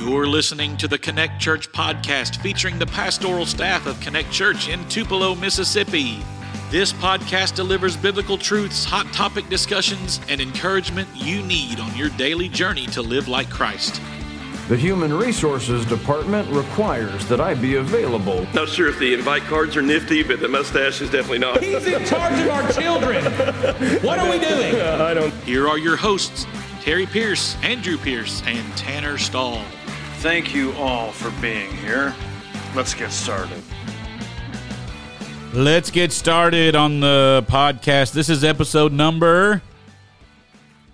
You're listening to the Connect Church podcast featuring the pastoral staff of Connect Church in Tupelo, Mississippi. This podcast delivers biblical truths, hot topic discussions, and encouragement you need on your daily journey to live like Christ. The Human Resources Department requires that I be available. Not sure if the invite cards are nifty, but the mustache is definitely not. He's in charge of our children. What are we doing? I don't. Here are your hosts, Terry Pierce, Andrew Pierce, and Tanner Stahl. Thank you all for being here. Let's get started. Let's get started on the podcast. This is episode number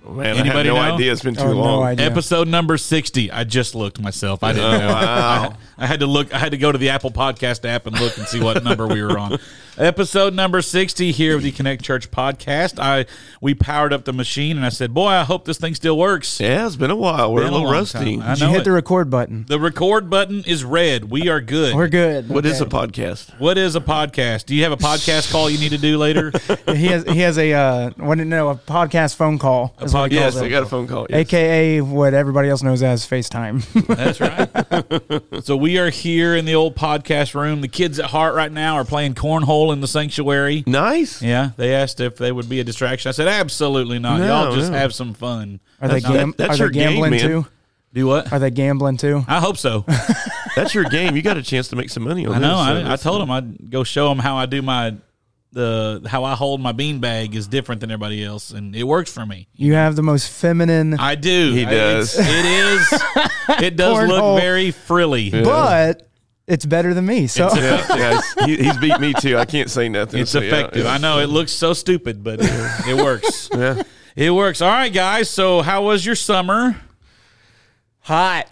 Man, Anybody I have no know? idea. It's been too Oh, no long. idea. episode number 60. I just looked myself. I didn't oh, know. I, I had to look I had to go to the Apple Podcast app and look and see what number we were on. Episode number 60 here of the Connect Church podcast. I we powered up the machine and I said, "Boy, I hope this thing still works." Yeah, it's been a while. We're Been a little long rusty. I Did you hit it. the record button? The record button is red. We are good. We're good. What is a podcast? What is a podcast? Do you have a podcast call you need to do later? He has he has a uh, what no a podcast phone call. is what he podcast- Yes, it. I got a phone call. Yes. AKA what everybody else knows as FaceTime. That's right. so we are here in the old podcast room. The kids at heart right now are playing cornhole in the sanctuary. Nice. Yeah, they asked if they would be a distraction. I said, absolutely not. No, Y'all just no. have some fun. Are they That's- gam- that- that's are they your game, gambling man. too? Do what? Are they gambling too? I hope so. That's your game. You got a chance to make some money on I know. this. so I, I told them I'd go show them how I do my the how I hold my beanbag is different than everybody else, and it works for me. You have the most feminine, I do. He does. it's- It is. It does Cornhole. look very frilly. but it's better than me. So Yeah, yeah, he, he's beat me too. I can't say nothing. It's so, effective. yeah. I know it looks so stupid, but it, it works. Yeah. It works. All right, guys. So, how was your summer? hot.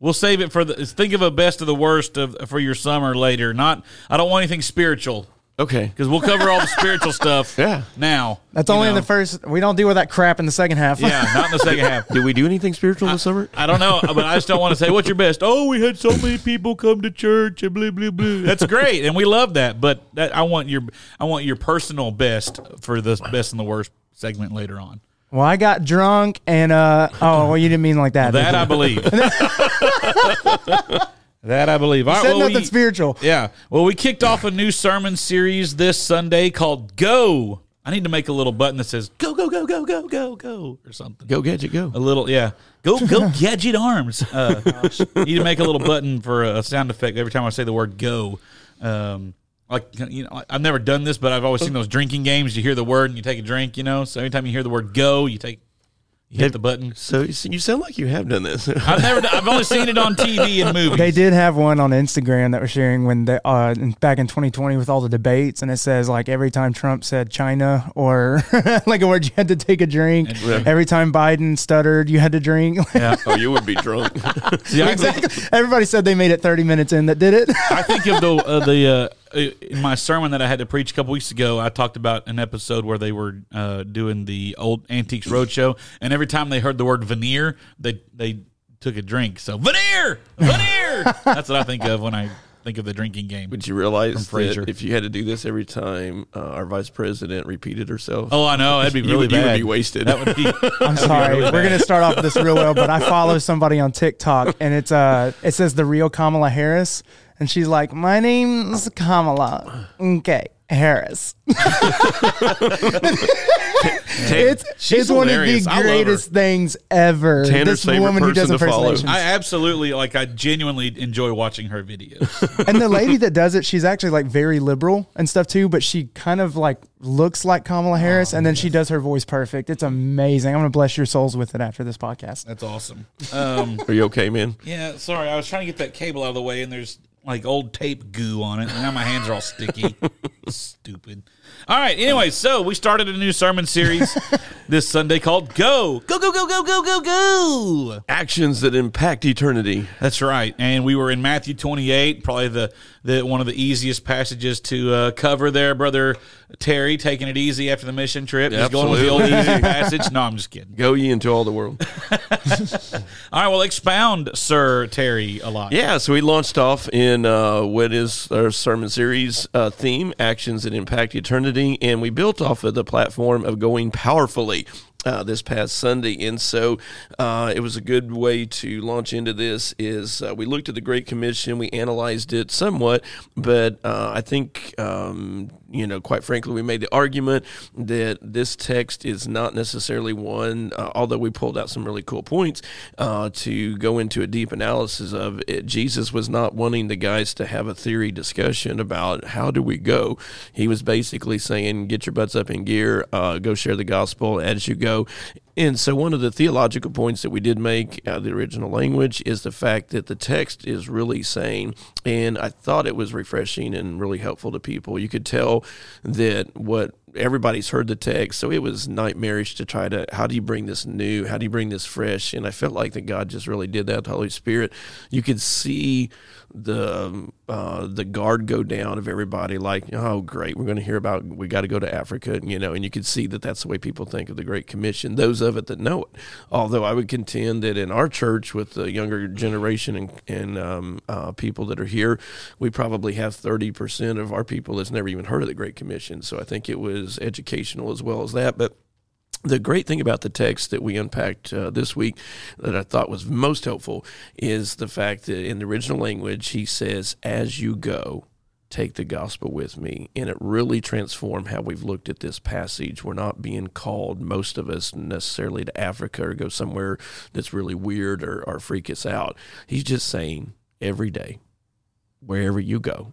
We'll save it for the. Think of a best of the worst of for your summer later. Not. I don't want anything spiritual Okay. because we'll cover all the spiritual stuff. Yeah. Now. That's you only in know. the first. We don't deal with that crap in the second half. Yeah, not in the second half. Did we do anything spiritual this summer? I don't know, but I just don't want to say what's your best. Oh, we had so many people come to church and blah blah blah. That's great, and we love that. But that, I want your I want your personal best for the best and the worst segment later on. Well, I got drunk and uh oh well you didn't mean like that. That I believe. that I believe. All right, said well, nothing we- spiritual. Yeah. Well, we kicked off a new sermon series this Sunday called Go. I need to make a little button that says go, go, go, go, go, go, go, or something. Go gadget, go. A little, yeah. Go, go, gadget arms. Uh, need to make a little button for a sound effect every time I say the word go. Um, like you know, I've never done this, but I've always seen those drinking games. You hear the word and you take a drink. You know, so anytime you hear the word go, you take you hit the button. So you sound like you have done this. I've never. I've only seen it on TV and movies. They did have one on Instagram that was sharing when they uh back in 2020 with all the debates, and it says like every time Trump said China or like a word, you had to take a drink. Every time Biden stuttered, you had to drink. Yeah. oh, you would be drunk. See, exactly. Everybody said they made it 30 minutes in that did it. I think of the uh, the uh, in my sermon that I had to preach a couple weeks ago. I talked about an episode where they were uh, doing the old Antiques Roadshow, and every time they heard the word veneer, they they took a drink. So veneer, veneer. That's what I think of when I think of the drinking game. Would you realize From that if you had to do this every time uh, our vice president repeated herself? Oh, I know that'd be You really would- you would be wasted. That would be. I'm sorry. We're gonna start off this real well, but I follow somebody on TikTok, and it's uh, it says the real Kamala Harris, and she's like, "My name's Kamala, okay, Harris." it's she's it's one of hilarious. the I love her. greatest things ever. Tanner's this favorite woman who does person to follow. impersonations, I absolutely like. I genuinely enjoy watching her videos. and the lady that does it, she's actually like very liberal and stuff too, but she kind of like looks like Kamala Harris, and then she does her voice perfect. It's amazing. I'm gonna bless your souls with it after this podcast. That's awesome. Um, Are you okay, man? Yeah, sorry. I was trying to get that cable out of the way, and there's like old tape goo on it. And now my hands are all sticky. Stupid. All right. Anyway, so we started a new sermon series this Sunday called Go. Go, go, go, go, go, go, go. Actions that impact eternity. That's right. And we were in Matthew 28, probably the, the one of the easiest passages to uh, cover there, brother Terry, taking it easy after the mission trip. Just going with the old Absolutely. easy passage. No, I'm just kidding. Go ye into all the world. All right. Well, expound, Sir Terry, a lot. Yeah, so we launched off in uh, what is our sermon series uh, theme, Actions that Impact Eternity, and we built off of the platform of going powerfully. uh, this past Sunday, and so uh, it was a good way to launch into this. Is uh, we looked at the Great Commission, we analyzed it somewhat, but uh, I think um, you know, quite frankly, we made the argument that this text is not necessarily one, uh, although we pulled out some really cool points uh, to go into a deep analysis of it. Jesus was not wanting the guys to have a theory discussion about how do we go. He was basically saying, get your butts up in gear, uh, go share the gospel as you go. And so, one of the theological points that we did make out of the original language is the fact that the text is really saying, and I thought it was refreshing and really helpful to people. You could tell that what everybody's heard the text, so it was nightmarish to try to how do you bring this new, how do you bring this fresh, and I felt like that God just really did that. The Holy Spirit, you could see the uh, the guard go down of everybody like oh great we're going to hear about we got to go to Africa and, you know and you could see that that's the way people think of the Great Commission those of it that know it. Although I would contend that in our church with the younger generation and, and um, uh, people that are here we probably have 30% of our people that's never even heard of the Great Commission. So I think it was educational as well as that but the great thing about the text that we unpacked uh, this week that I thought was most helpful is the fact that in the original language he says, "As you go, take the gospel with me," and it really transformed how we've looked at this passage. We're not being called, most of us, necessarily to Africa or go somewhere that's really weird or, or freak us out. He's just saying, every day, wherever you go,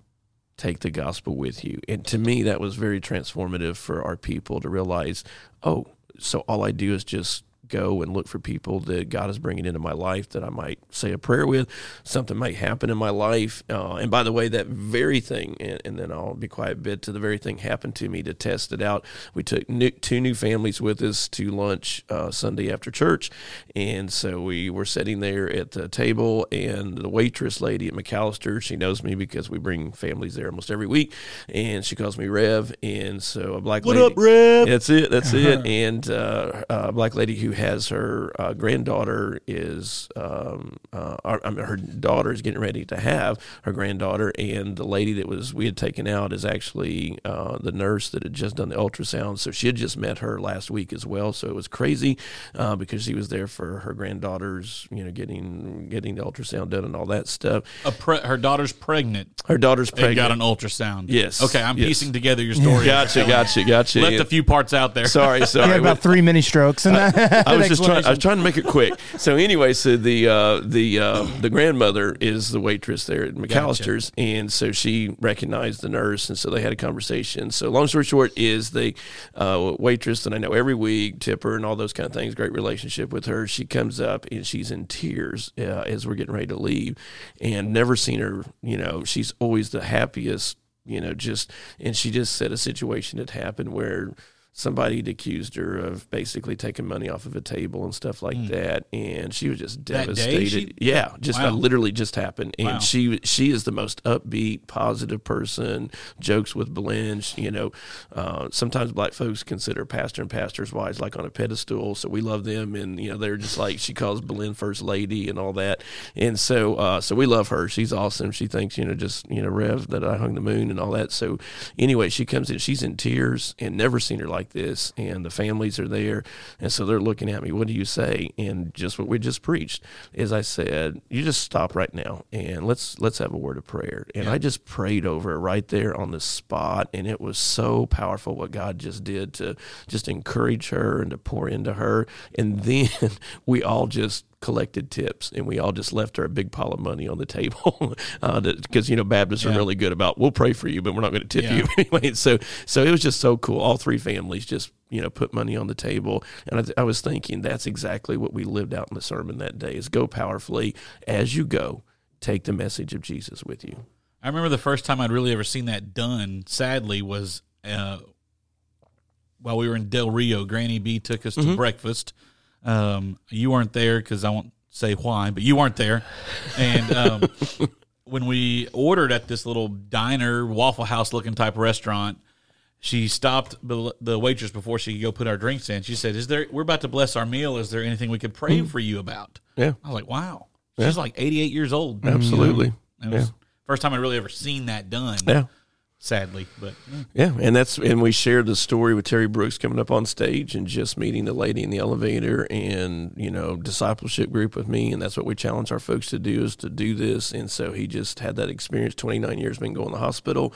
take the gospel with you. And to me, that was very transformative for our people to realize, oh, so all I do is just go and look for people that God is bringing into my life that I might say a prayer with. Something might happen in my life. Uh, and by the way, that very thing, and, and, then I'll be quiet a bit, to the very thing happened to me to test it out. We took new, two new families with us to lunch uh, Sunday after church. And so we were sitting there at the table, and the waitress lady at McAlister, she knows me because we bring families there almost every week. And she calls me Rev. And so a black what lady. What up, Rev? That's it. That's it. And uh, a black lady who has her uh, granddaughter is, um, uh, I mean, her daughter is getting ready to have her granddaughter, and the lady that was we had taken out is actually uh, the nurse that had just done the ultrasound. So she had just met her last week as well. So it was crazy uh, because she was there for her granddaughter's, you know, getting getting the ultrasound done and all that stuff. Pre- her daughter's pregnant. Her daughter's pregnant. got an ultrasound. Yes. Okay, I'm yes. piecing together your story. Gotcha, gotcha, gotcha. Left a few parts out there. Sorry, sorry. You had about three mini strokes in that. I was just trying. I was trying to make it quick. So anyway, so the uh, the uh, the grandmother is the waitress there at McAlister's, gotcha. and so she recognized the nurse, and so they had a conversation. So long story short is the uh, waitress that I know every week, tipper and all those kind of things. Great relationship with her. She comes up and she's in tears uh, as we're getting ready to leave, and never seen her. You know, she's always the happiest. You know, just and she just said a situation had happened where somebody had accused her of basically taking money off of a table and stuff like mm. that, and she was just devastated. She, yeah, just wow. literally just happened, and wow. she she is the most upbeat, positive person. Jokes with Belen, you know. Uh, sometimes black folks consider pastor and pastor's wives like on a pedestal, so we love them, and you know they're just like she calls Belen first lady and all that, and so uh, so we love her. She's awesome. She thinks you know just you know Rev that I hung the moon and all that. So anyway, she comes in, she's in tears, and never seen her like like this, and the families are there, and so they're looking at me. What do you say? And just what we just preached is I said, you just stop right now and let's let's have a word of prayer. And yeah. I just prayed over it right there on the spot, and it was so powerful what God just did to just encourage her and to pour into her. And then we all just collected tips and we all just left our big pile of money on the table because uh, you know Baptists yeah. are really good about we'll pray for you but we're not going to tip yeah. you anyway so so it was just so cool all three families just you know put money on the table and I, th- I was thinking that's exactly what we lived out in the sermon that day is go powerfully as you go take the message of Jesus with you I remember the first time I'd really ever seen that done sadly was uh, while we were in Del Rio Granny B took us mm-hmm. to breakfast um, you weren't there because I won't say why, but you weren't there. And um, when we ordered at this little diner, Waffle House looking type restaurant, she stopped the waitress before she could go put our drinks in. She said, "Is there? We're about to bless our meal. Is there anything we could pray mm. for you about?" Yeah, I was like, "Wow." She's yeah. like 88 years old. Absolutely. It was yeah. first time I really ever seen that done. Yeah. Sadly. But mm. Yeah, and that's and we shared the story with Terry Brooks coming up on stage and just meeting the lady in the elevator and you know discipleship group with me, and that's what we challenge our folks to do is to do this. And so he just had that experience. Twenty nine years been going to the hospital,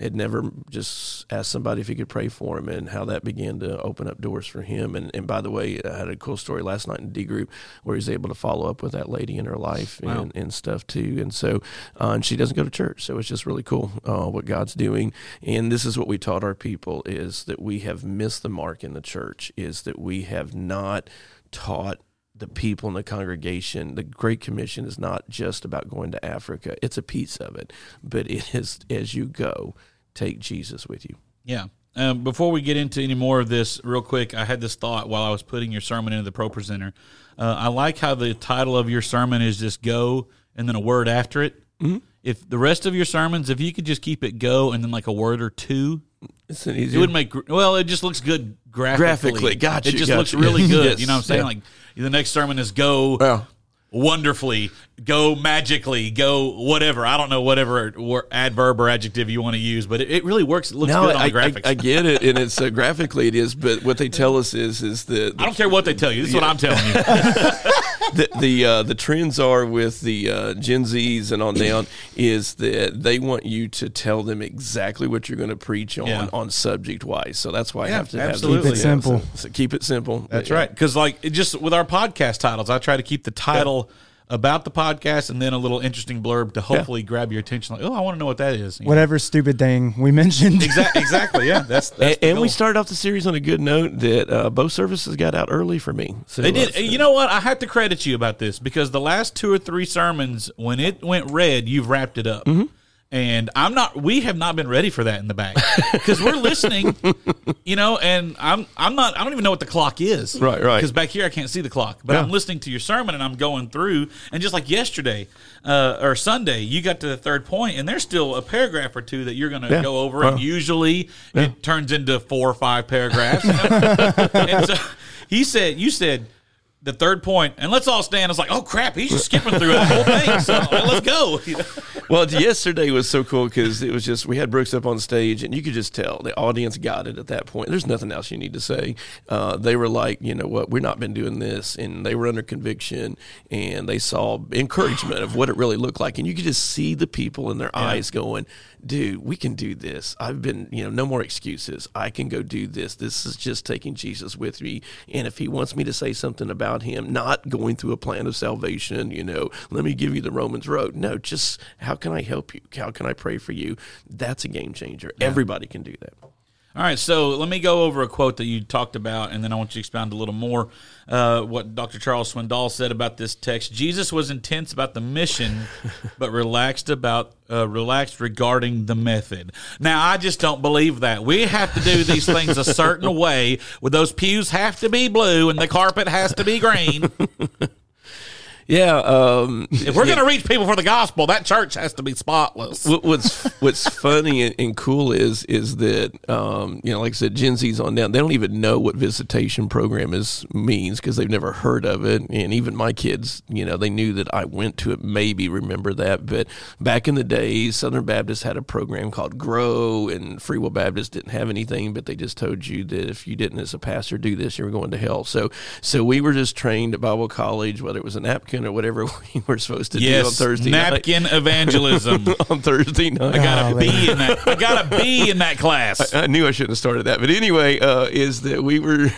had never just asked somebody if he could pray for him, and how that began to open up doors for him. And and by the way, I had a cool story last night in D group where he's able to follow up with that lady in her life Wow. and, and stuff too. And so, uh, and she doesn't go to church, so it's just really cool uh, what God's doing. And this is what we taught our people is that we have missed the mark in the church is that we have not taught the people in the congregation the great commission is not just about going to africa it's a piece of it but it is as you go take jesus with you Yeah. Um, before we get into any more of this, real quick, I had this thought while I was putting your sermon into the Pro Presenter. Uh, I like how the title of your sermon is just "Go" and then a word after it. Mm-hmm. If the rest of your sermons, if you could just keep it "Go" and then like a word or two, it's an it would make well. It just looks good graphically. Graphically, got It just got looks you. really good. Yes, You know what I'm saying? yeah. Like the next sermon is "Go." well wonderfully, go magically, go whatever. I don't know whatever wor- adverb or adjective you want to use, but it, it really works. It looks no good on I, the graphics. I get it and it's uh, graphically it is but what they tell us is is that I don't care what they tell you. This is what I'm telling you. the the, uh, the trends are with the uh, Gen Zs and on down is that they want you to tell them exactly what you're going to preach on Yeah. on subject wise. So that's why I have to absolutely. have Keep it simple. So, so keep it simple. That's Yeah. right. Because like just with our podcast titles, I try to keep the title about the podcast and then a little interesting blurb to hopefully grab your attention. Like, oh, I want to know what that is. You know? Whatever stupid thing we mentioned. Exactly. Exactly. Yeah. That's, that's And, the and we goal. started off the series on a good note that uh, both services got out early for me. So They did. uh, You know what? I have to credit you about this because the last two or three sermons, when it went red, you've wrapped it up. Mm-hmm. And I'm not. We have not been ready for that in the back because we're listening, you know. And I'm. I'm not. I don't even know what the clock is. Right, right. Because back here I can't see the clock, but I'm listening to your sermon and I'm going through. And just like yesterday uh, or Sunday, you got to the third point, and there's still a paragraph or two that you're going to Yeah. go over. and Well, usually it turns into four or five paragraphs. and so he said, "You said." The third point, and let's all stand. It's like, oh crap, he's just skipping through the whole thing. So well, let's go. well, yesterday was so cool because it was just we had Brooks up on stage, and you could just tell the audience got it at that point. There's nothing else you need to say. Uh, they were like, you know what, we've not been doing this, and they were under conviction, and they saw encouragement of what it really looked like, and you could just see the people in their eyes going, "Dude, we can do this. I've been, you know, no more excuses. I can go do this. This is just taking Jesus with me, and if He wants me to say something about Him, not going through a plan of salvation, you know, let me give you the Romans road. No, just how can I help you? How can I pray for you? That's a game changer. Everybody can do that. All right, so let me go over a quote that you talked about, and then I want you to expound a little more uh, what Dr. Charles Swindoll said about this text. Jesus was intense about the mission, but relaxed about uh, relaxed regarding the method. Now, I just don't believe that. We have to do these things a certain way. Where those pews have to be blue and the carpet has to be green. Yeah. Um, If we're going to reach people for the gospel, that church has to be spotless. what, what's what's funny and, and cool is is that um, you know, like I said, Gen Z's on down. They don't even know what visitation program is means because they've never heard of it. And even my kids, you know, they knew that I went to it. Maybe remember that, but back in the days, Southern Baptist had a program called Grow, and Free Will Baptist didn't have anything, but they just told you that if you didn't, as a pastor, do this, you were going to hell. So, so we were just trained at Bible college, whether it was an napkin or whatever we were supposed to do on Yes, Thursday night. napkin evangelism. on Thursday night. I got a Golly. B in that. I got a B in that class. I knew I shouldn't have started that, but anyway, uh, is that we were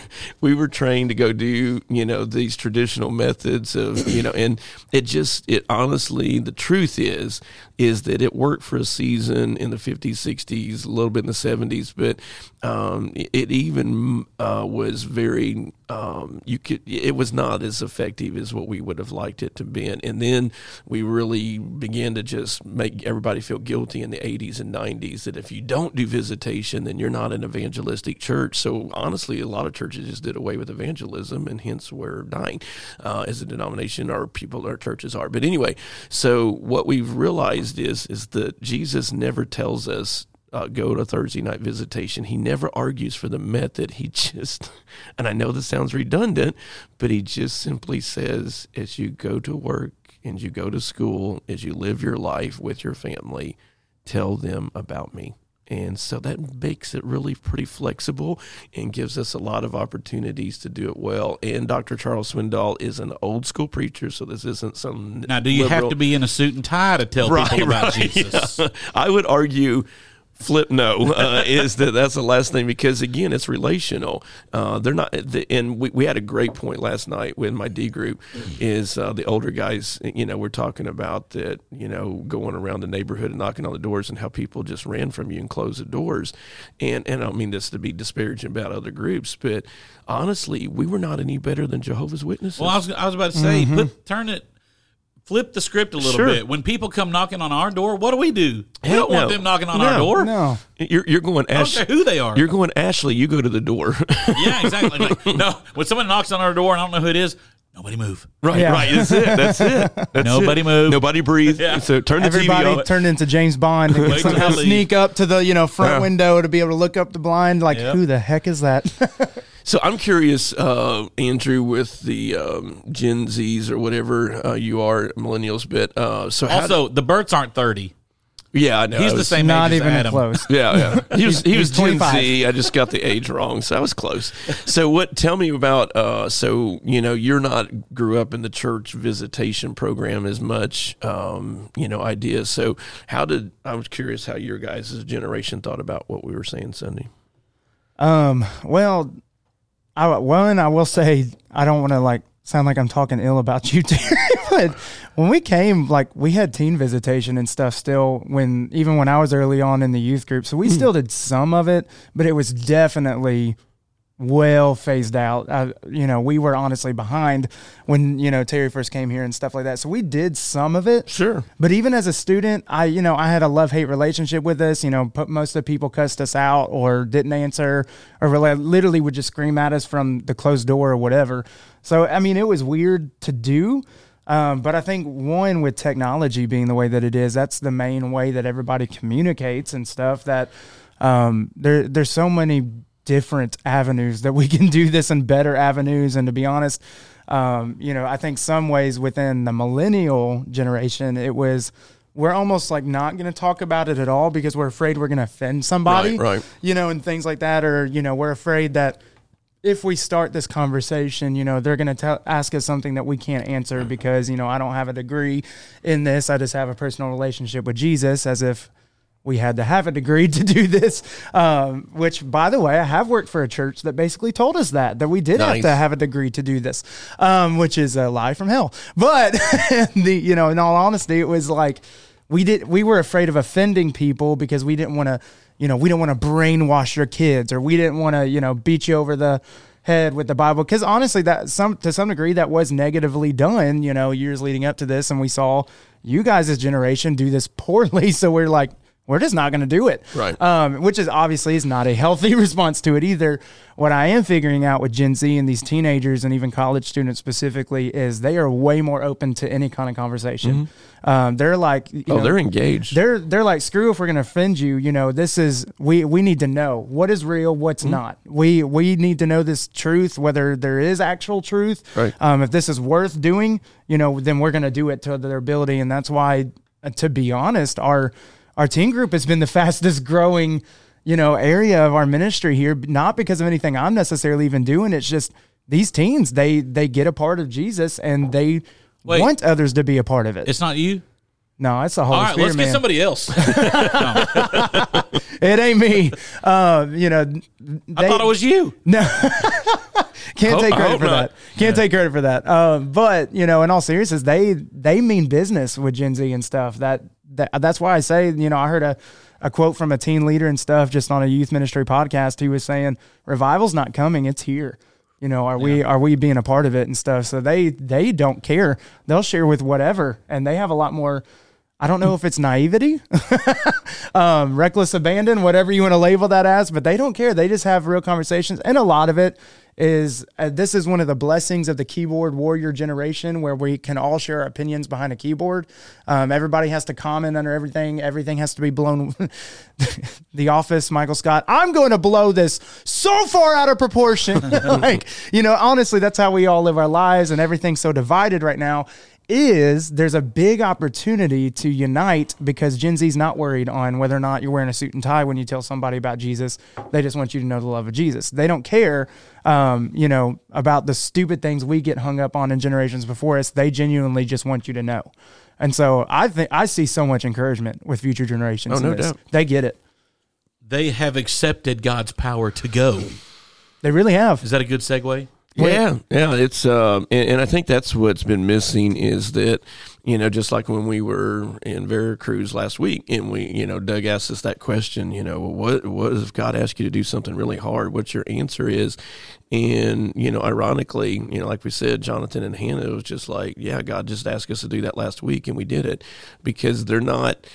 we were trained to go do you know these traditional methods of you know, and it just it honestly the truth is is that it worked for a season in the 50s, 60s, a little bit in the 70s, but um, it, it even uh, was very um, you could it was not as effective as what we would have liked it to be, and then we really began to just make everybody feel guilty in the 80s and 90s that if you don't do visitation, then you're not an evangelistic church. So honestly, a lot of churches just did away with evangelism, and hence we're dying uh, as a denomination. Our people, our churches are. But anyway, so what we've realized is is that Jesus never tells us uh, go to Thursday night visitation. He never argues for the method. He just, and I know this sounds redundant, but he just simply says, as you go to work and you go to school, as you live your life with your family, tell them about me. And so that makes it really pretty flexible and gives us a lot of opportunities to do it well. And Dr. Charles Swindoll is an old school preacher, so this isn't some. Now, do you have to be in a suit and tie to tell people about Jesus? yeah. I would argue flip no uh, is that that's the last thing because again it's relational. Uh, they're not the, and we, we had a great point last night with my d group is uh, the older guys you know we're talking about that you know going around the neighborhood and knocking on the doors and how people just ran from you and closed the doors. And and i don't mean this to be disparaging about other groups but honestly we were not any better than jehovah's witnesses. Well, I was, I was about to say, put turn it, flip the script a little Sure. bit. When people come knocking on our door, what do we do? We Hell don't want them knocking on No. our door. No. you're, you're going I don't Ash, care who they are. you're going ashley you go to the door yeah, exactly. Like, no, when someone knocks on our door and I don't know who it is, nobody move. Right, Yeah. right. That's it. That's it. That's Nobody it. move. Nobody breathe. Yeah. So turn the Everybody TV off. turned into James Bond and Wait till somehow they leave. sneak up to the you know front Yeah. window to be able to look up the blind. Like, Yep. who the heck is that? So I'm curious, uh, Andrew, with the um, Gen Zs or whatever uh, you are, millennials. bit. uh, so how Also, the Burts aren't thirty. Yeah, I know. He's I the was- same Not age as even Adam. close. Yeah, yeah. He was he was Gen 25. Z. I just got the age wrong, so I was close. So what? Tell me about. Uh, so you know, you're not grew up in the church visitation program as much. Um, you know, ideas. So how did I was curious how your guys' generation thought about what we were saying Sunday. Um. Well, I one I will say I don't want to like sound like I'm talking ill about you, Terry. But when we came, like we had teen visitation and stuff still. When even when I was early on in the youth group, so we hmm. still did some of it, but it was definitely well phased out. Uh, you know, we were honestly behind when you know Terry first came here and stuff like that. So we did some of it. Sure. But even as a student, I you know I had a love hate relationship with this. You know, put, most of the people cussed us out or didn't answer or really, literally would just scream at us from the closed door or whatever. So I mean, it was weird to do. Um, but I think one with technology being the way that it is, that's the main way that everybody communicates and stuff. That um, there there's so many different avenues that we can do this and better avenues. And to be honest, um, you know, I think some ways within the millennial generation, it was we're almost like not going to talk about it at all because we're afraid we're going to offend somebody, Right, right. You know, and things like that, or you know, we're afraid that if we start this conversation, you know, they're going to ask us something that we can't answer because, you know, I don't have a degree in this. I just have a personal relationship with Jesus as if we had to have a degree to do this. Um, which, by the way, I have worked for a church that basically told us that, that we did have to have a degree to do this, um, which is a lie from hell. But the, you know, in all honesty, it was like, we did, we were afraid of offending people because we didn't want to, you know, we didn't want to brainwash your kids or we didn't want to, you know, beat you over the head with the Bible. Cause honestly, that some, to some degree that was negatively done, you know, years leading up to this. And we saw you guys' generation do this poorly. So we're like, we're just not going to do it. Right. Um, which is obviously is not a healthy response to it either. What I am figuring out with Gen Z and these teenagers and even college students specifically is they are way more open to any kind of conversation. Um, they're like, you Oh, know, they're engaged. they're they're like screw if we're going to offend you you know this is we we need to know what is real what's Mm-hmm. not we we need to know this truth whether there is actual truth Right. um if this is worth doing you know then we're going to do it to their ability and that's why uh, to be honest our our teen group has been the fastest growing you know area of our ministry here not because of anything i'm necessarily even doing it's just these teens they they get a part of jesus and they Wait. want others to be a part of it It's not you. no it's the holy All right, spirit let's man get somebody else. it ain't me. Um, you know, I thought it was you. no. Can't Hope- take credit for not. that. Can't take credit for that. Um, but you know, in all seriousness, they they mean business with Gen Z and stuff. That that that's why I say, you know, I heard a a quote from a teen leader and stuff just on a youth ministry podcast. He was saying, "Revival's not coming; it's here." You know, are we are we being a part of it and stuff? So they they don't care. They'll share with whatever, and they have a lot more. I don't know if it's naivety, um, reckless abandon, whatever you want to label that as, but they don't care. They just have real conversations, and a lot of it is uh, this is one of the blessings of the keyboard warrior generation, where we can all share our opinions behind a keyboard. Um, everybody has to comment under everything. Everything has to be blown. the Office, Michael Scott. I'm going to blow this so far out of proportion. like you know, honestly, that's how we all live our lives, and everything's so divided right now. Is there's a big opportunity to unite because Gen Z's not worried on whether or not you're wearing a suit and tie when you tell somebody about Jesus. They just want you to know the love of Jesus. They don't care, um, you know, about the stupid things we get hung up on in generations before us. They genuinely just want you to know. And so I think I see so much encouragement with future generations. Oh, no this. doubt. They get it. They have accepted God's power to go. They really have. Is that a good segue? Yeah, yeah, it's um, and, and I think that's what's been missing is that you know just like when we were in Veracruz last week and we you know Doug asked us that question you know what what if God asked you to do something really hard? What's your answer is? And you know ironically you know like we said Jonathan and Hannah was just like yeah God just asked us to do that last week and we did it because they're not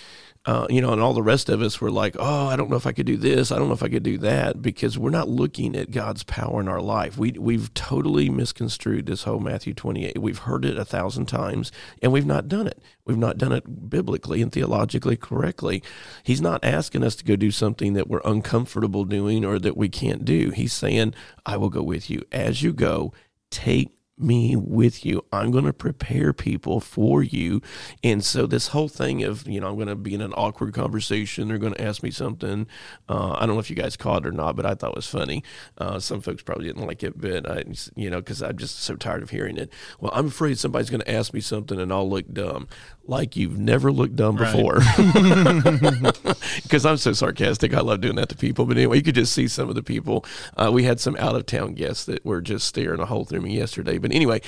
uh, you know, and all the rest of us were like, oh, I don't know if I could do this. I don't know if I could do that because we're not looking at God's power in our life. We, we've totally misconstrued this whole Matthew 28. We've heard it a thousand times and we've not done it. We've not done it biblically and theologically correctly. He's not asking us to go do something that we're uncomfortable doing or that we can't do. He's saying, I will go with you. As you go, take me with you. I'm going to prepare people for you. And so this whole thing of, you know, I'm going to be in an awkward conversation. They're going to ask me something. Uh, I don't know if you guys caught it or not, but I thought it was funny. Uh, some folks probably didn't like it, but I, you know, because I'm just so tired of hearing it. Well, I'm afraid somebody's going to ask me something and I'll look dumb, like you've never looked dumb Right. before. Because I'm so sarcastic. I love doing that to people. But anyway, you could just see some of the people. Uh, we had some out of town guests that were just staring a hole through me yesterday. But anyway,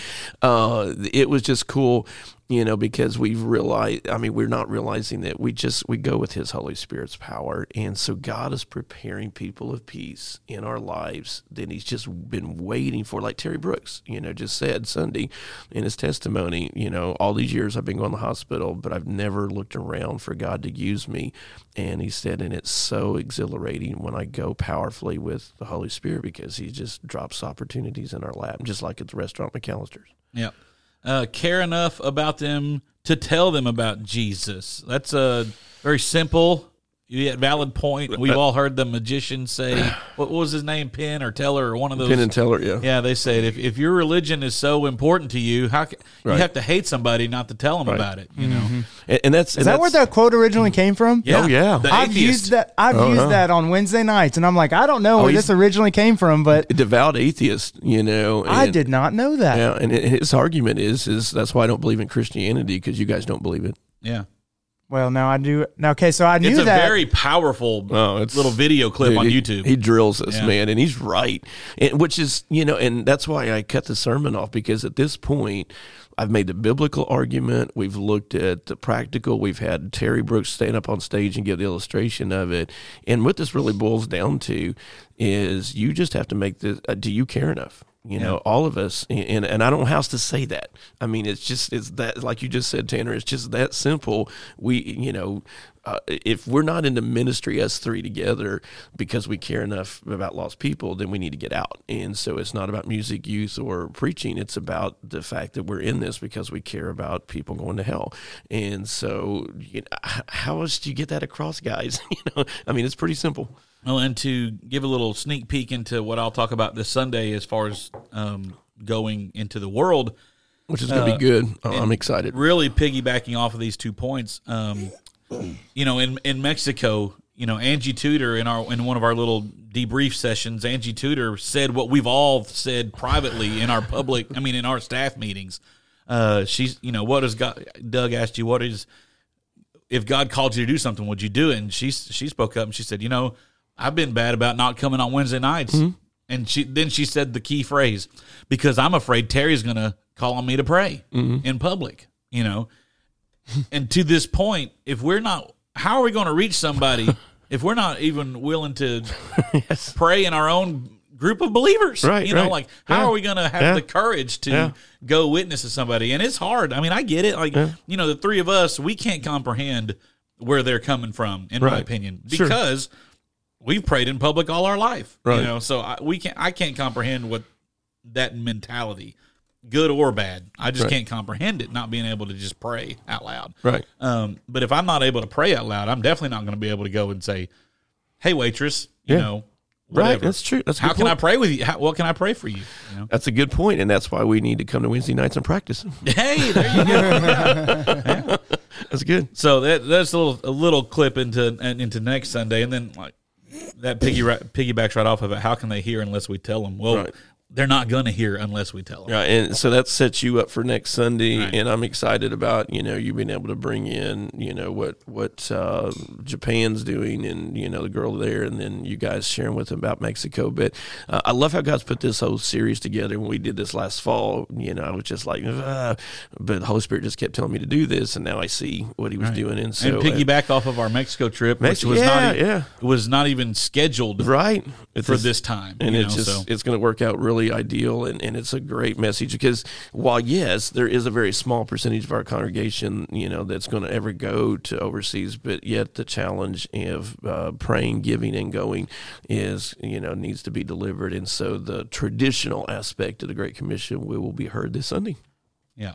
uh, it was just cool, you know, because we've realized, I mean, we're not realizing that we just, we go with His Holy Spirit's power. And so God is preparing people of peace in our lives that He's just been waiting for. Like Terry Brooks, you know, just said Sunday in his testimony, you know, all these years I've been going to the hospital, but I've never looked around for God to use me. And he said, and it's so exhilarating when I go powerfully with the Holy Spirit because he just drops opportunities in our lap, just like at the restaurant McAlister's. Yeah. Uh, care enough about them to tell them about Jesus. That's a very simple yet valid point. We've all heard the magician say, what was his name, Penn or Teller or one of those? Penn and Teller, yeah. Yeah, they said if, if your religion is so important to you, how ca- Right. you have to hate somebody not to tell them Right. about it. You know, mm-hmm. And, and that's Is that where that quote originally came from? yeah, Oh, yeah. The I've atheist. used that. I've Oh, used no. that on Wednesday nights, and I'm like, I don't know Oh, where he's- this originally came from, but devout atheist, you know. I did not know that. Yeah, and his argument is is that's why I don't believe in Christianity because you guys don't believe it. Yeah, Well, now I do. Now, okay, so I knew it's a that. very powerful Oh, it's- little video clip Dude, on he- YouTube. He drills us, Yeah. man, and he's right. And which is, you know, and that's why I cut the sermon off because at this point, I've made the biblical argument. We've looked at the practical. We've had Terry Brooks stand up on stage and give the illustration of it. And what this really boils down to is you just have to make this. Uh, do you care enough? You know, all of us, and and I don't know how else to say that. I mean, it's just it's that like you just said, Tanner. It's just that simple. We, you know, uh, if we're not into ministry, us three together, because we care enough about lost people, then we need to get out. And so it's not about music, youth, or preaching. It's about the fact that we're in this because we care about people going to hell. And so, you know, how else do you get that across, guys? you know, I mean, it's pretty simple. Well, and to give a little sneak peek into what I'll talk about this Sunday as far as um, going into the world, Which is going to be good. Oh, I'm excited. really piggybacking off of these two points. Um, you know, in in Mexico, you know, Angie Tudor in our in one of our little debrief sessions, Angie Tudor said what we've all said privately in our public. I mean, in our staff meetings. Uh, she's, you know, what is God? Doug asked you, what is if God called you to do something, would you do it? And she she spoke up and she said, you know, I've been bad about not coming on Wednesday nights. Hmm. And she then she said the key phrase because I'm afraid Terry's going to call on me to pray mm-hmm. in public. You know, and to this point, if we're not, how are we going to reach somebody if we're not even willing to pray in our own group of believers? Right, You know, right. like how Yeah. are we going to have Yeah. the courage to Yeah. go witness to somebody? And it's hard. I mean, I get it. Like you know, the three of us, we can't comprehend where they're coming from, in my Right. opinion, Sure. We've prayed in public all our life. Right. You know, so I, we can't. I can't comprehend what that mentality, good or bad. I just Right. can't comprehend it. Not being able to just pray out loud. Right. Um, but if I'm not able to pray out loud, I'm definitely not going to be able to go and say, "Hey, waitress, you Yeah. know, Right, that's true. That's how can I pray with you? How, what can I pray for you? you know? That's a good point, and that's why we need to come to Wednesday nights and practice. Hey, there you go. That's good. so that that's a little a little clip into into next Sunday, and then like that piggy piggybacks right off of it. How can they hear unless we tell them? Well, Right. They're not going to hear unless we tell them. Yeah, and so that sets you up for next Sunday, Right. and I'm excited about you know you being able to bring in you know what what uh, Japan's doing, and you know the girl there, and then you guys sharing with them about Mexico. But uh, I love how God's put this whole series together. When we did this last fall, you know I was just like, "Ah," but the Holy Spirit just kept telling me to do this, and now I see what He was doing, and so and uh, piggyback off of our Mexico trip, Mex- which was yeah, not yeah. was not even scheduled right for just- this time, and you it's know, just so. it's going to work out really ideal and, and it's a great message because while yes there is a very small percentage of our congregation you know that's going to ever go to overseas but yet the challenge of uh, praying giving and going is you know needs to be delivered and so the traditional aspect of the great commission we will be heard this sunday Yeah.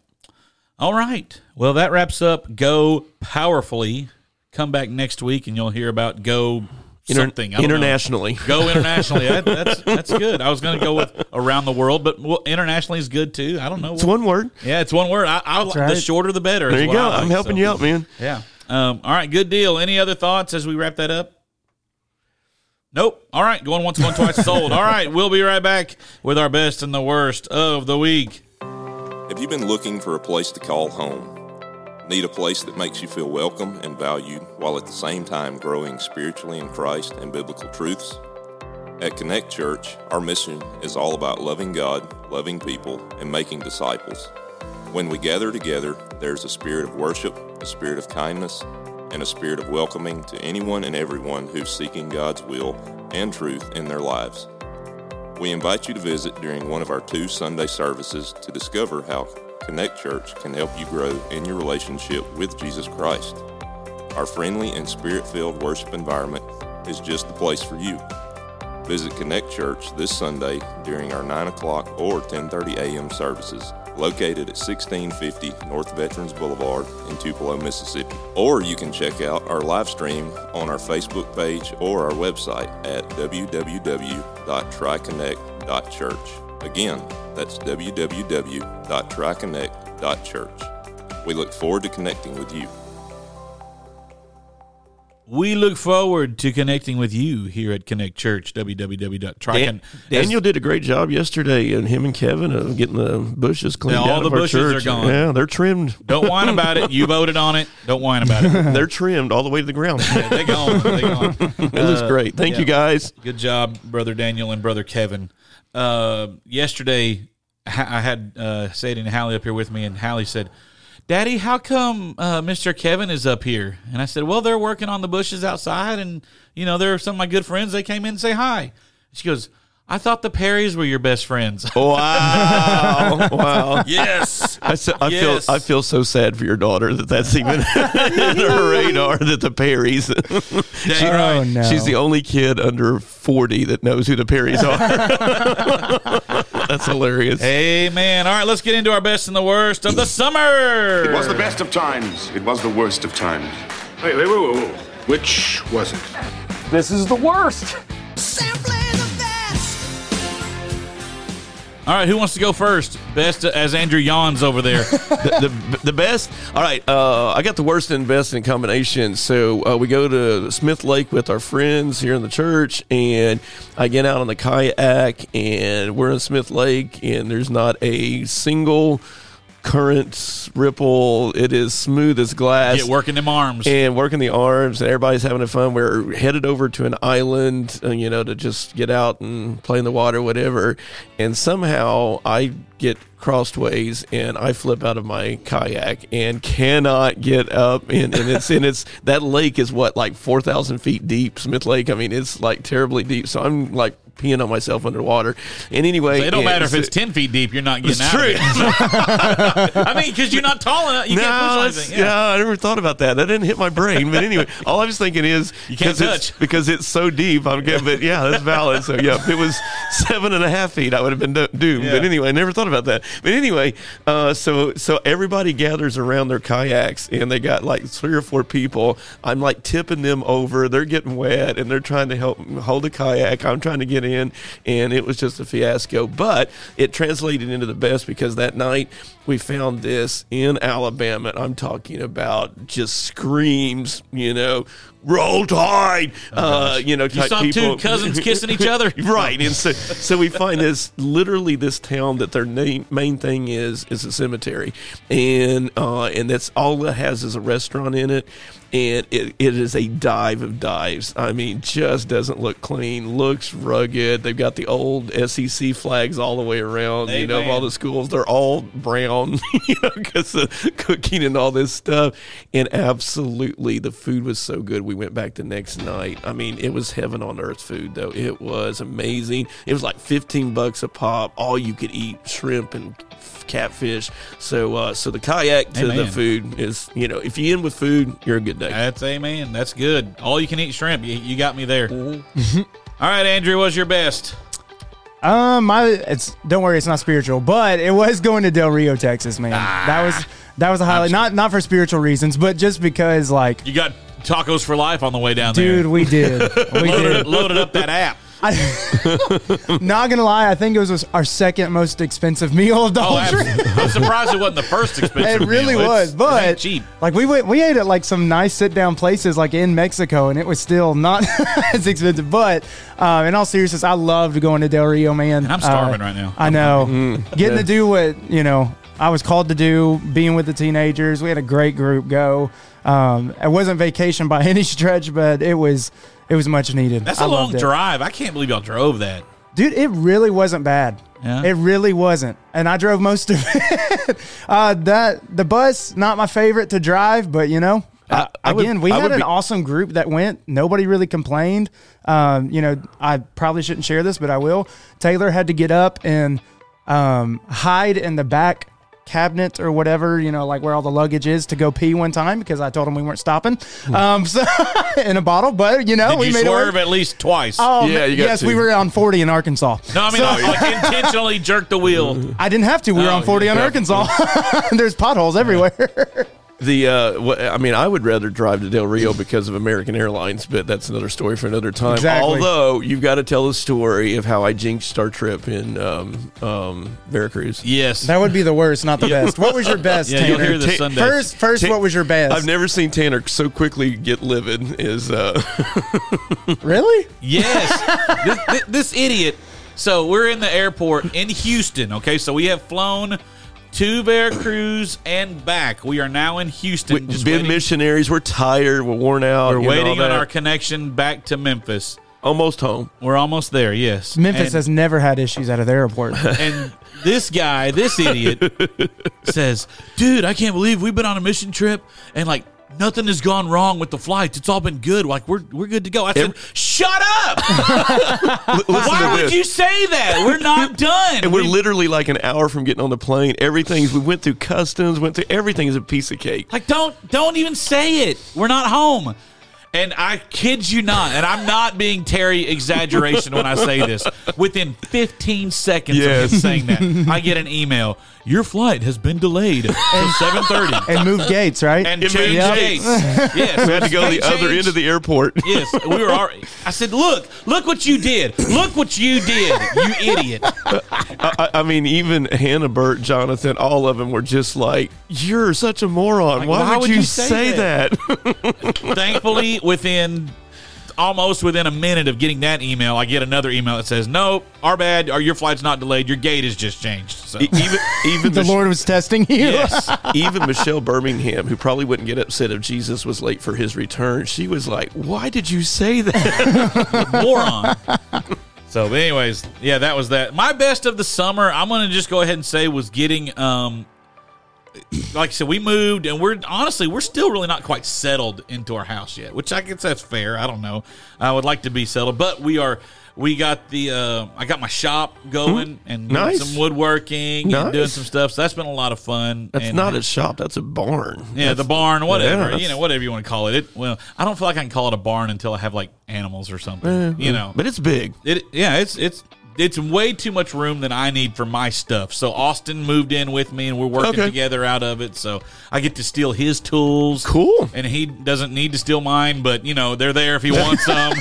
All right. Well, that wraps up Go Powerfully. Come back next week and you'll hear about Go Inter- something. I don't know. internationally Go internationally. That, that's that's good. I was going to go with around the world, but well, internationally is good too. I don't know. it's one word Yeah, it's one word. I, I, The right. shorter the better. there you go I like, i'm helping so. you out man Yeah. Um, all right. Good deal. Any other thoughts as we wrap that up? Nope. All right. Going once, going twice is old. All right. We'll be right back with our best and the worst of the week. Have you been looking for a place to call home? Need a place that makes you feel welcome and valued while at the same time growing spiritually in Christ and biblical truths? At Connect Church, our mission is all about loving God, loving people, and making disciples. When we gather together, there's a spirit of worship, a spirit of kindness, and a spirit of welcoming to anyone and everyone who's seeking God's will and truth in their lives. We invite you to visit during one of our two Sunday services to discover how Connect Church can help you grow in your relationship with Jesus Christ. Our friendly and spirit filled worship environment is just the place for you. Visit Connect Church this Sunday during our 9 o'clock or 10:30 a.m. services, located at 1650 North Veterans Boulevard in Tupelo, Mississippi. Or you can check out our live stream on our Facebook page or our website at www.triconnect.church. Again, that's www.triconnect.church. We look forward to connecting with you. We look forward to connecting with you here at Connect Church. www.tricon. Dan- Daniel did a great job yesterday, and him and Kevin of getting the bushes cleaned Yeah, all the bushes are gone. Yeah, they're trimmed. Don't whine about it. You voted on it. Don't whine about it. they're trimmed all the way to the ground. Yeah, they gone. They gone. it looks great. Thank yeah. you guys. Good job, brother Daniel and brother Kevin. Uh, yesterday, I had uh, Sadie and Hallie up here with me, and Hallie said, "Daddy, how come uh, Mister Kevin is up here?" And I said, "Well, they're working on the bushes outside, and you know, they're some of my good friends. They came in and say hi." She goes, "I thought the Perrys were your best friends." Wow, wow. yes. I, so, I Yes. feel I feel so sad for your daughter that that's even in her radar that the Perrys. She- right. Oh, no. She's the only kid under forty that knows who the Perrys are. that's hilarious. Amen. All right, let's get into our best and the worst of the summer. It was the best of times. It was the worst of times. Wait, wait, wait, wait, wait. Which was it? This is the worst. All right, who wants to go first? Best as Andrew yawns over there. the, the, the best. All right, uh, I got the worst and best in combination. So uh, we go to Smith Lake with our friends here in the church, and I get out on the kayak, and we're in Smith Lake, and there's not a single current ripple. It is smooth as glass. Get working them arms. and working the arms, and everybody's having a fun. We're headed over to an island, uh, you know, to just get out and play in the water, whatever. And somehow I get crossways and I flip out of my kayak and cannot get up. And, and it's and it's that lake is what like four thousand feet deep, Smith Lake. I mean, it's like terribly deep. So I'm like peeing on myself underwater. And anyway, It don't matter if it's ten feet deep. You're not getting It's out. true. Of it. I mean, because you're not tall enough. You can't push anything. yeah. I never thought about that. That didn't hit my brain. But anyway, all I was thinking is You can't 'cause it's- touch. because it's so deep. I'm getting, but yeah, that's valid. So yeah, if it was seven and a half feet, I would have been do- doomed. But anyway, I never thought about that. But anyway, uh, so so everybody gathers around their kayaks, and they got like three or four people. I'm like tipping them over. They're getting wet, and they're trying to help hold a kayak. I'm trying to get in, and it was just a fiasco. But it translated into the best because that night we found this in Alabama. I'm talking about just screams, you know, roll tide, uh, you know, You saw people. two cousins kissing each other. right and so so we find this literally this town that their name, main thing is is a cemetery. And uh and that's all it has is a restaurant in it. And it, it is a dive of dives. I mean just doesn't look clean looks rugged. They've got the old sec flags all the way around you know of all the schools. They're all brown you know because of cooking and all this stuff. And absolutely the food was so good. We went back the next night i mean it was heaven on earth food though it was amazing it was like 15 bucks a pop all you could eat shrimp and catfish so uh so the kayak to the food is you know if you in with food you're a good day That's amen. That's good. All you can eat shrimp. You, you got me there. Mm-hmm. All right, Andrew, what's your best? Um, my it's don't worry, it's not spiritual, but it was going to Del Rio, Texas, man. that was that was a highlight. Not not for spiritual reasons, but just because, like, You got tacos for life on the way down dude, there. we did, we loaded, did. loaded up that app. I, Not gonna lie, I think it was our second most expensive meal of the Oh, whole trip. absolutely. I'm surprised it wasn't the first expensive. It really meal. Was, it but ain't cheap. like we went, we ate at like some nice sit down places like in Mexico, and it was still not as expensive. But uh, in all seriousness, I loved going to Del Rio, man. And I'm starving Uh, right now. I know, Mm-hmm. getting to do what you know I was called to do, being with the teenagers. We had a great group go. Um, it wasn't vacation by any stretch, but it was it was much needed. That's a a long drive. I can't believe y'all drove that. dude. It really wasn't bad. Yeah. It really wasn't, and I drove most of it. uh, that the bus, not my favorite to drive, but you know, I would- again, we I had an be- awesome group that went. Nobody really complained. Um, you know, I probably shouldn't share this, but I will. Taylor had to get up and um, hide in the back cabinet or whatever, you know, like where all the luggage is to go pee one time because I told him we weren't stopping. Um, so in a bottle, but you know, Did we you made it work. at least twice? Oh, Yeah, you got yes, to. we were on 40 in Arkansas. no, I mean, like, like intentionally jerked the wheel. I didn't have to. We were Oh, on 40 on yeah. Arkansas. There's potholes everywhere. The uh, wh- I mean, I would rather drive to Del Rio because of American Airlines, but that's another story for another time. Exactly. Although you've got to tell the story of how I jinxed our trip in um, um, Veracruz. Yes. that would be the worst, not the best. What was your best, yeah, you'll Tanner? hear this Ta- Sunday. First, first, Ta- what was your best? I've never seen Tanner so quickly get livid. Is uh, really? Yes. this, this, this idiot. So we're in the airport in Houston. Okay, so we have flown to Veracruz and back. We are now in Houston. we've just been waiting, missionaries. We're tired. We're worn out. we're waiting on our connection back to Memphis. almost home. We're almost there. Yes, Memphis And- has never had issues out of the airport. and this guy, this idiot, says, "Dude, I can't believe we've been on a mission trip and like nothing has gone wrong with the flights. It's all been good. Like we're we're good to go." I said, "Shut up! Why would you say that? We're not done. And we're We- literally like an hour from getting on the plane. Everything's we went through customs, went through everything is a piece of cake. like don't don't even say it. We're not home." And I kid you not, and I'm not being Terry exaggeration when I say this. Within 15 seconds Yes. of him saying that, I get an email. Your flight has been delayed to 7:30. and move gates, right? and It change moved dates. Yes, We had to go to the other end of the airport. Yes, we were. Already, I said, "Look, look what you did! Look what you did, you idiot!" I, I mean, even Hannah, Bert, Jonathan, all of them were just like, "You're such a moron. Like, why, why would, would you, you say say, that?" Thankfully, within almost within a minute of getting that email, I get another email that says, "Nope, our bad. Or your flight's not delayed. Your gate has just changed." So, E- even even the Mich- Lord was testing you. yes, even Michelle Birmingham, who probably wouldn't get upset if Jesus was late for his return, she was like, "Why did you say that?" moron. So, but anyways, yeah, that was that. My best of the summer, I'm gonna just go ahead and say was getting um like I said, we moved, and we're honestly we're still really not quite settled into our house yet, which I guess that's fair. I don't know. I would like to be settled, but we are. We got the. Uh, I got my shop going and Nice. some woodworking Nice. and doing some stuff. So that's been a lot of fun. That's And- not a shop. That's a barn. yeah, the barn, whatever that's- you know, whatever you want to call it. It well, I don't feel like I can call it a barn until I have like animals or something. you know, But it's big. it yeah, it's it's it's way too much room than I need for my stuff. So Austin moved in with me, and we're working Okay. together out of it. So I get to steal his tools. Cool. and he doesn't need to steal mine, but you know they're there if he wants some.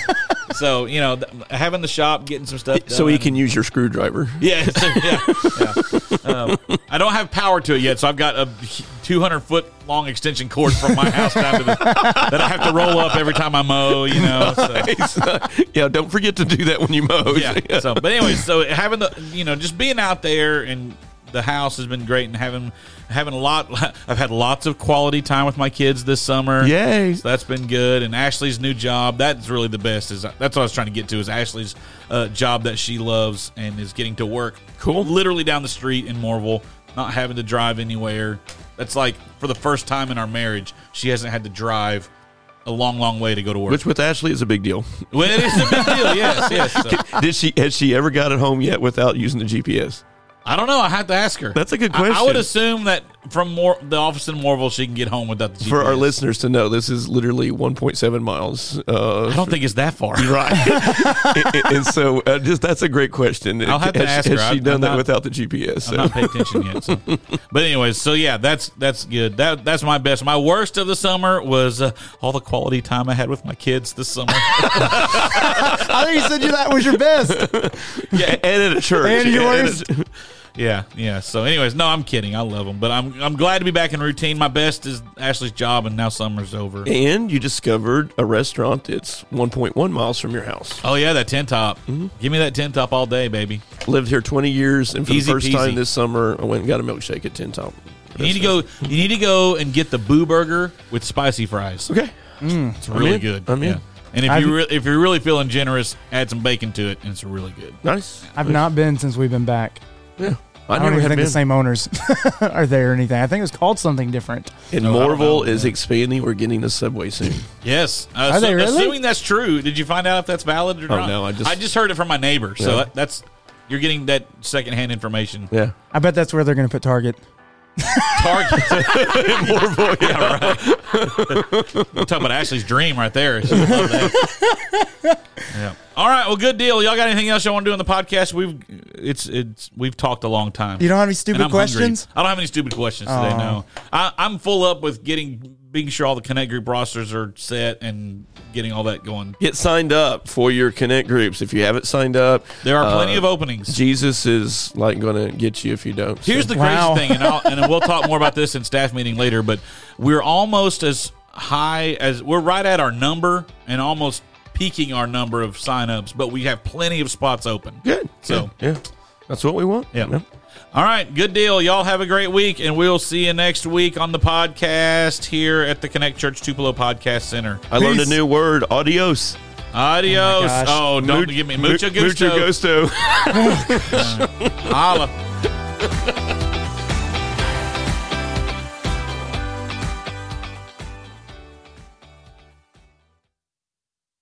So you know, th- having the shop, getting some stuff, So he can use your screwdriver. Yeah, so, yeah, yeah. Um, I don't have power to it yet, so I've got a 200 foot long extension cord from my house down to the that I have to roll up every time I mow. You know, so. yeah, don't forget to do that when you mow. yeah. So, but anyways, so having the you know just being out there and the house has been great and having having a lot. I've had lots of quality time with my kids this summer. Yay. So that's been good. And Ashley's new job that's really the best. Is that's what I was trying to get to is Ashley's uh, job that she loves and is getting to work. Cool. Literally down the street in Mooreville, not having to drive anywhere. That's like for the first time in our marriage, she hasn't had to drive a long, long way to go to work. Which with Ashley is a big deal. well, it is a big deal. Yes, yes. So- Did she has she ever got it home yet without using the GPS? I don't know. I have to ask her. That's a good I- I, would assume that from more the office in Mooreville, she can get home without the GPS. For our listeners to know, this is literally 1.7 miles. Uh, I don't think it's that far. right. and, and so, uh, just that's a great question. I'll have to has, ask has her. she I'm- done I'm that not- without the GPS? I'm not paying attention yet. So. But anyways, so yeah, that's that's good. That that's my best. My worst of the summer was uh, all the quality time I had with my kids this summer. I thought you said you that was your best. yeah, and at a church. And yours? at a- yeah, yeah. So anyways, no, I'm kidding. I love them, but I'm I'm glad to be back in routine. My best is Ashley's job, and now summer's over. and you discovered a restaurant that's 1.1 miles from your house. Oh yeah, that tin top. Mm-hmm. Give me that tin top all day, baby. Lived here 20 years, and for Easy the first peasy. time this summer, I went and got a milkshake at Tin Top. You need to go. You need to go and get the Boo Burger with spicy fries. Okay. It's really in. good. I'm in. Yeah. And if I've- you re- if you're really feeling generous, add some bacon to it, and it's really good. Nice. I've not been since we've been back. Yeah. I, I, don't never even have think been. the same owners are there or anything. I think it was called something different. And No, Mooreville know. is expanding. We're getting a subway soon. Yes. Uh, Are they really? Assuming that's true, did you find out if that's valid or Oh, not? no, I just- I just heard it from my neighbor. So Yeah. that, that's you're getting that secondhand information. Yeah. I bet that's where they're going to put Target. Target. Mooreville, yeah, right. We're talking about Ashley's dream right there. She love that. yeah. All right. Well, good deal. Y'all got anything else y'all want to do on the podcast? We've it's it's we've talked a long time. You don't have any stupid I'm hungry. questions? I don't have any stupid questions today. Oh. No, I, I'm full up with getting, being sure all the Connect Group rosters are set and getting all that going. Get signed up for your Connect groups. If you haven't signed up, There are plenty uh, of openings. Jesus is like going to get you if you don't. So- Here's the crazy Wow. thing, and, I'll, and we'll talk more about this in staff meeting later. But we're almost as high as we're right at our number, and almost peaking our number of signups. But we have plenty of spots open. good. So- yeah, yeah. that's what we want. Yeah. All right, good deal. Y'all have a great week, and we'll see you next week on the podcast here at the Connect Church Tupelo Podcast Center. I learned a new word. Adios. Adios. Oh gosh. Oh, don't Mu- give me mu- mucho gusto. Mucho gusto. Holla.